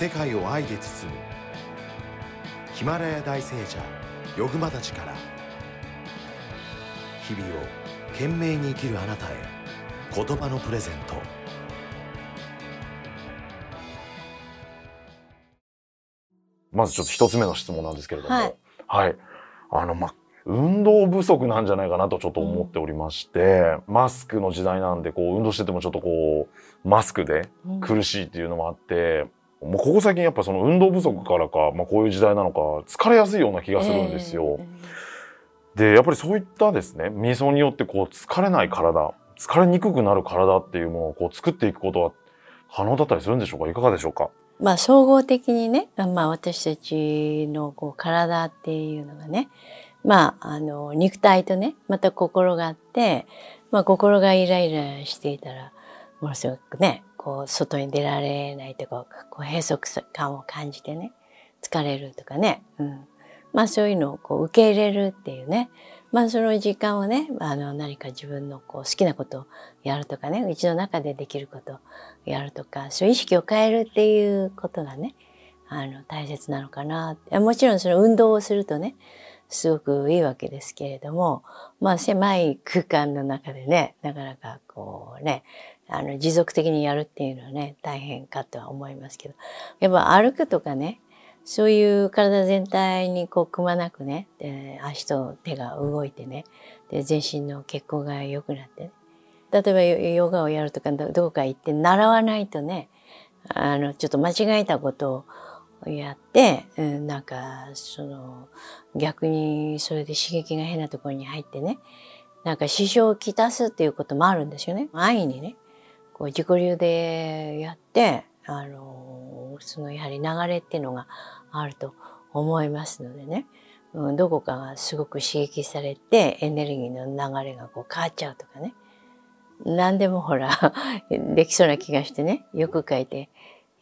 世界を愛で包むヒマラヤ大聖者ヨグマたちから日々を懸命に生きるあなたへ言葉のプレゼントまずちょっと一つ目の質問なんですけれども、はい。はい。あの、ま、運動不足なんじゃないかなとちょっと思っておりまして、マスクの時代なんで、こう、運動しててもちょっとこう、マスクでうん苦しいっていうのもあって、もうここ最近やっぱその運動不足からか、まあこういう時代なのか、疲れやすいような気がするんですよ。えで、やっぱりそういったですね、瞑想によってこう、疲れない体、疲れにくくなる体っていうものをこう作っていくことは可能だったりするんでしょうか？いかがでしょうか？えまあ総合的にね、まあ私たちのこう体っていうのがね、まああの肉体とね、また心があって、まあ心がイライラしていたら、ものすごくね、こう外に出られないとか、こう閉塞感を感じてね、疲れるとかね、うん。まあそういうのをこう受け入れるっていうね、まあその時間をね、あの何か自分のこう好きなことをやるとかね、うちの中でできることをやるとか、そういう意識を変えるっていうことがね、あの大切なのかな。もちろんその運動をするとね、すごくいいわけですけれども、まあ狭い空間の中でね、なかなかこうね、あの持続的にやるっていうのはね、大変かとは思いますけど、やっぱ歩くとかね、そういう体全体にこうくまなくね、で足と手が動いてね、で全身の血行が良くなってね。例えばヨガをやるとかどどこか行って習わないとね、あの、ちょっと間違えたことをやって、うん、なんか、その、逆にそれで刺激が変なところに入ってね、なんか支障をきたすっていうこともあるんですよね。安易にね、こう自己流でやって、あの、そのやはり流れっていうのがあると思いますのでね、うん、どこかがすごく刺激されてエネルギーの流れがこう変わっちゃうとかね。何でもほら、できそうな気がしてね、よく書いて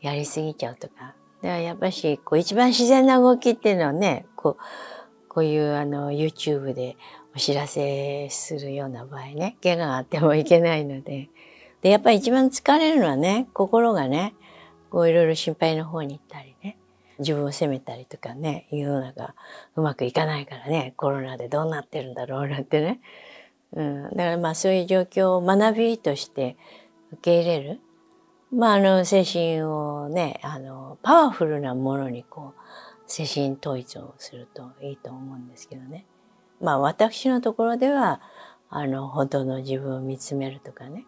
やりすぎちゃうとか。だからやっぱし、こう一番自然な動きっていうのはね、こう、こういうあの YouTube でお知らせするような場合ね、怪我があってもいけないので。で、やっぱり一番疲れるのはね、心がね、こういろいろ心配の方に行ったりね、自分を責めたりとかね、世の中うまくいかないからね、コロナでどうなってるんだろうなんてね。うん、だからまあそういう状況を学びとして受け入れる。まああの精神をね、あのパワフルなものにこう精神統一をするといいと思うんですけどね。まあ私のところでは、あの本当の自分を見つめるとかね。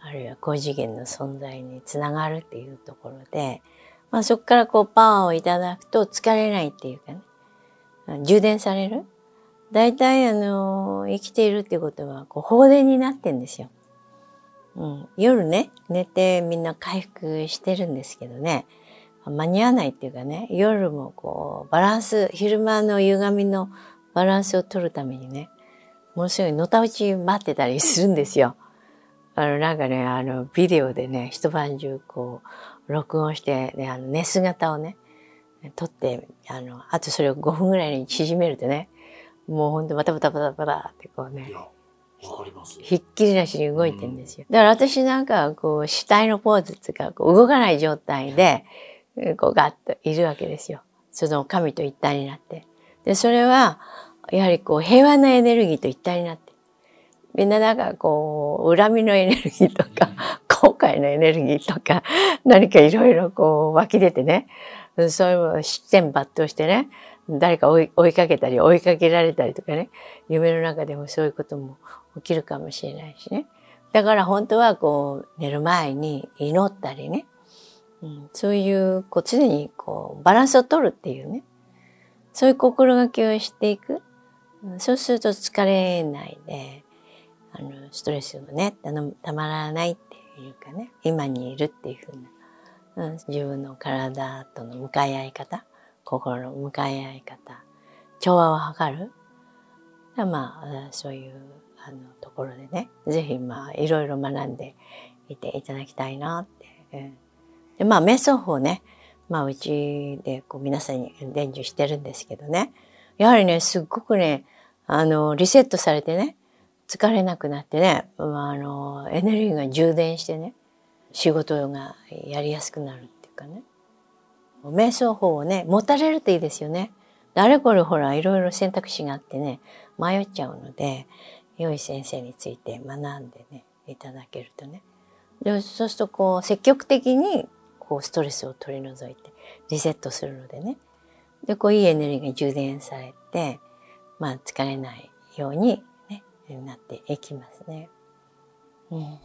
あるいは高次元の存在につながるっていうところで、まあそこからこうパワーをいただくと疲れないっていうかね、充電される。大体あの、生きているっていうことはこう放電になってんですよ。うん、夜ね、寝てみんな回復してるんですけどね、間に合わないっていうかね、夜もこうバランス、昼間の歪みのバランスを取るためにね、ものすごいのたうち待ってたりするんですよ。あの、なんかね、あの、ビデオでね、一晩中こう、録音して、ね、あの、寝姿をね、撮って、あの、あとそれを5分ぐらいに縮めるとね、もうほんとバタバタバタバタってこうね。ひっきりなしに動いてるんですよ。だから私なんかはこう、死体のポーズっていうか、こう動かない状態で、こうガッといるわけですよ。その神と一体になって。で、それは、やはりこう、平和なエネルギーと一体になって。みんななんかこう、恨みのエネルギーとか、後悔のエネルギーとか、何かいろいろこう湧き出てね、そういうのを失点抜刀してね、誰か追い追いかけたり追いかけられたりとかね、夢の中でもそういうことも起きるかもしれないしね。だから本当はこう、寝る前に祈ったりね、うん、そういう、こう常にこう、バランスを取るっていうね、そういう心がけをしていく。うん。そうすると疲れないで、あの、ストレスがね、たのたまらないっていうかね、今にいるっていうふうな、うん、自分の体との向かい合い方、心の向かい合い方、調和を図る。まあ、そういうあのところでね、ぜひまあ、いろいろ学んでいていただきたいなって。うんで、まあ、瞑想法ね、まあ、うちでこう皆さんに伝授してるんですけどね、やはりね、すっごくね、あの、リセットされてね、疲れなくなってね、まあ、あの、エネルギーが充電してね、仕事がやりやすくなるっていうかね。瞑想法をね、持たれるといいですよね。あれこれほら、いろいろ選択肢があってね、迷っちゃうので、良い先生について学んでね、いただけるとね。でそうするとこう、積極的にこう、ストレスを取り除いて、リセットするのでね。で、こう、いいエネルギーが充電されて、まあ、疲れないように、なっていきますね。うん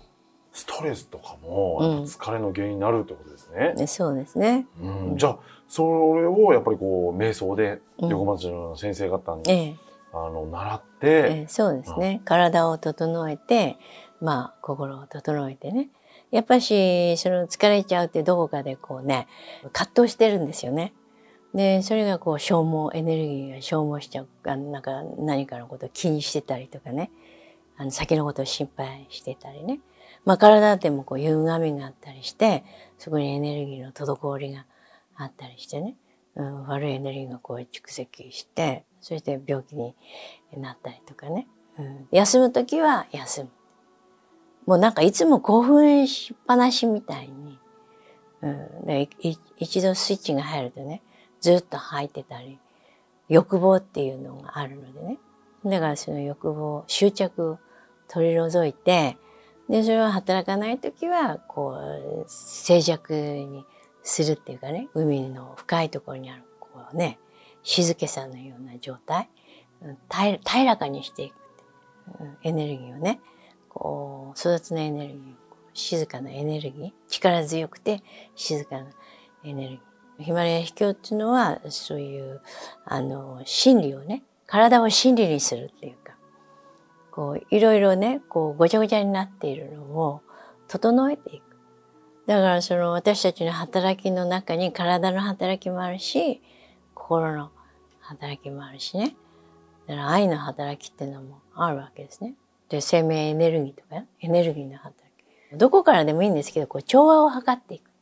ストレスとかも疲れの原因になるってことですね。ねそうですね。うん、じゃあそれをやっぱりこう瞑想で横町の先生方に、ええあの習って、ええそうですね。体を整えて、まあ心を整えてね。やっぱしその疲れちゃうってどこかでこうね葛藤してるんですよね。でそれがこう消耗エネルギーが消耗しちゃうあなんか何かのことを気にしてたりとかね。あの先のことを心配してたりね。まあ体でもこう歪みがあったりしてそこにエネルギーの滞りがあったりしてね、うん、悪いエネルギーがこう蓄積してそして病気になったりとかね、うん、休む時は休む。もうなんかいつも興奮しっぱなしみたいに、うん、でい一度スイッチが入るとねずっと入ってたり欲望っていうのがあるのでね。だからその欲望執着を取り除いてでそれは働かない時はこう静寂にするっていうかね海の深いところにあるこうね静けさのような状態。平平らかにしていくエネルギーをねこう育つのエネルギー静かなエネルギー力強くて静かなエネルギー。ヒマラヤ秘境っていうのはそういうあの心理をね体を心理にするっていうかこういろいろねこうごちゃごちゃになっているのを整えていく。だからその私たちの働きの中に体の働きもあるし心の働きもあるしね。だから愛の働きっていうのもあるわけですね。で生命エネルギーとかエネルギーの働き。どこからでもいいんですけどこう調和を図っていく。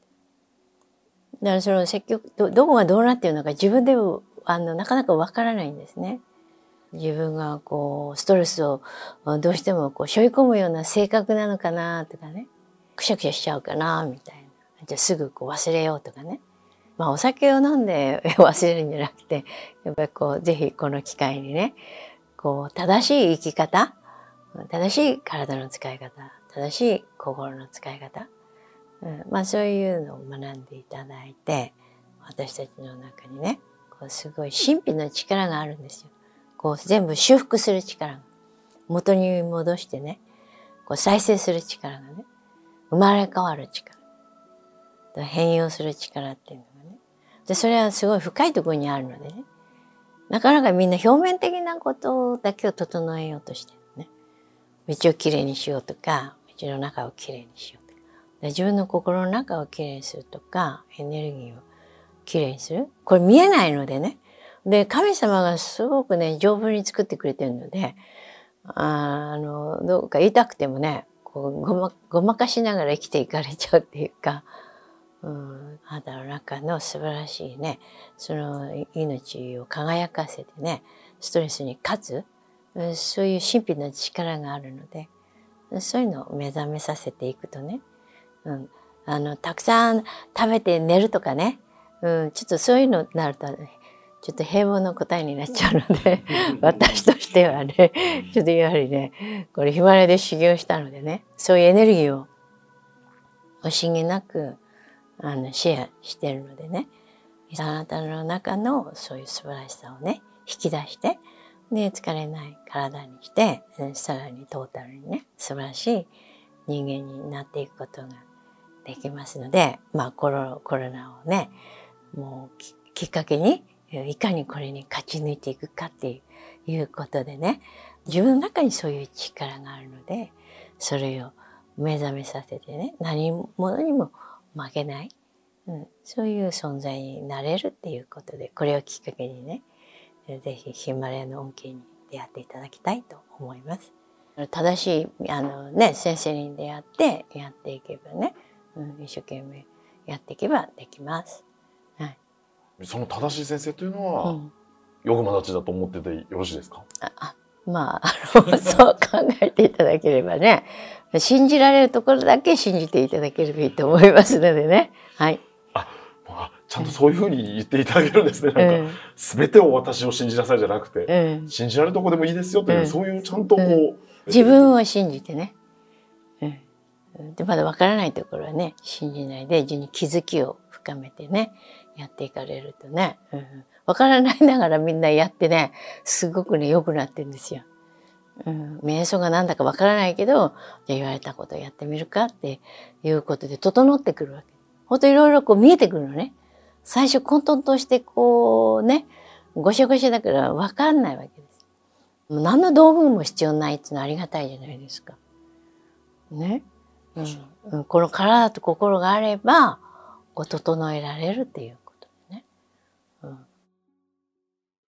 だからその積極どどこがどうなっているのか自分でもあのなかなかわからないんですね。自分がこうストレスをどうしてもこう背負い込むような性格なのかなとかね。くしゃくしゃしちゃうかなみたいな。じゃあすぐこう忘れようとかね。まあお酒を飲んで 忘れるんじゃなくてやっぱりこうぜひこの機会にねこう正しい生き方正しい体の使い方正しい心の使い方うん、まあそういうのを学んでいただいて私たちの中にねこうすごい神秘の力があるんですよ。こう全部修復する力が。元に戻してねこう再生する力がね生まれ変わる力。変容する力っていうのがね。でそれはすごい深いところにあるのでね。なかなかみんな表面的なことだけを整えようとしてね。道をきれいにしようとか道の中をきれいにしよう。自分の心の中をきれいにするとかエネルギーをきれいにする。これ見えないのでね。で神様がすごくね丈夫に作ってくれてるのであのどうか言いたくてもねこうごまごまかしながら生きていかれちゃうっていうか、うん、あなたの中の素晴らしいねその命を輝かせてねストレスに勝つそういう神秘の力があるのでそういうのを目覚めさせていくとねうん、あのたくさん食べて寝るとかね、うん、ちょっとそういうのになると、ね、ちょっと平凡な答えになっちゃうので私としてはねちょっとやはりねこれヒマラヤで修行したのでねそういうエネルギーを惜しげなくあのシェアしてるのでねあなたの中のそういう素晴らしさをね引き出してで疲れない体にしてさらにトータルにね素晴らしい人間になっていくことができますので、まあコロコロナをね、もうきっかけに、いかにこれに勝ち抜いていくかっていうことでね、自分の中にそういう力があるので、それを目覚めさせてね、何者にも負けない、うん、そういう存在になれるっていうことで、これをきっかけにね、ぜひヒマラヤの恩恵に出会っていただきたいと思います。正しいあの、ね、先生に出会ってやっていけばね、うん、一生懸命やっていけばできます。はい、その正しい先生というのは、うん、ヨグマたちだと思っててよろしいですか？ああまああの そう考えていただければね信じられるところだけ信じていただければいいと思いますのでね。はい、あちゃんとそういうふうに言っていただけるんですね。なんか、すべてを私を信じなさいじゃなくて、うん、信じられるとこでもいいですよっていう、うんそういうちゃんとこう、う自分を信じてね。でまだわからないところはね信じないで自分に気づきを深めてねやっていかれるとね、うん、からないながらみんなやってねすごくね良くなってるんですよ。うん、瞑想がなんだかわからないけどじゃ言われたことをやってみるかっていうことで整ってくるわけ。ほんといろいろこう見えてくるのね。最初混沌としてこうねごしゃごしゃだからわかんないわけです。もう何の道具も必要ないっていうのはありがたいじゃないですか。ね。うん、この体と心があればこう整えられるっていう。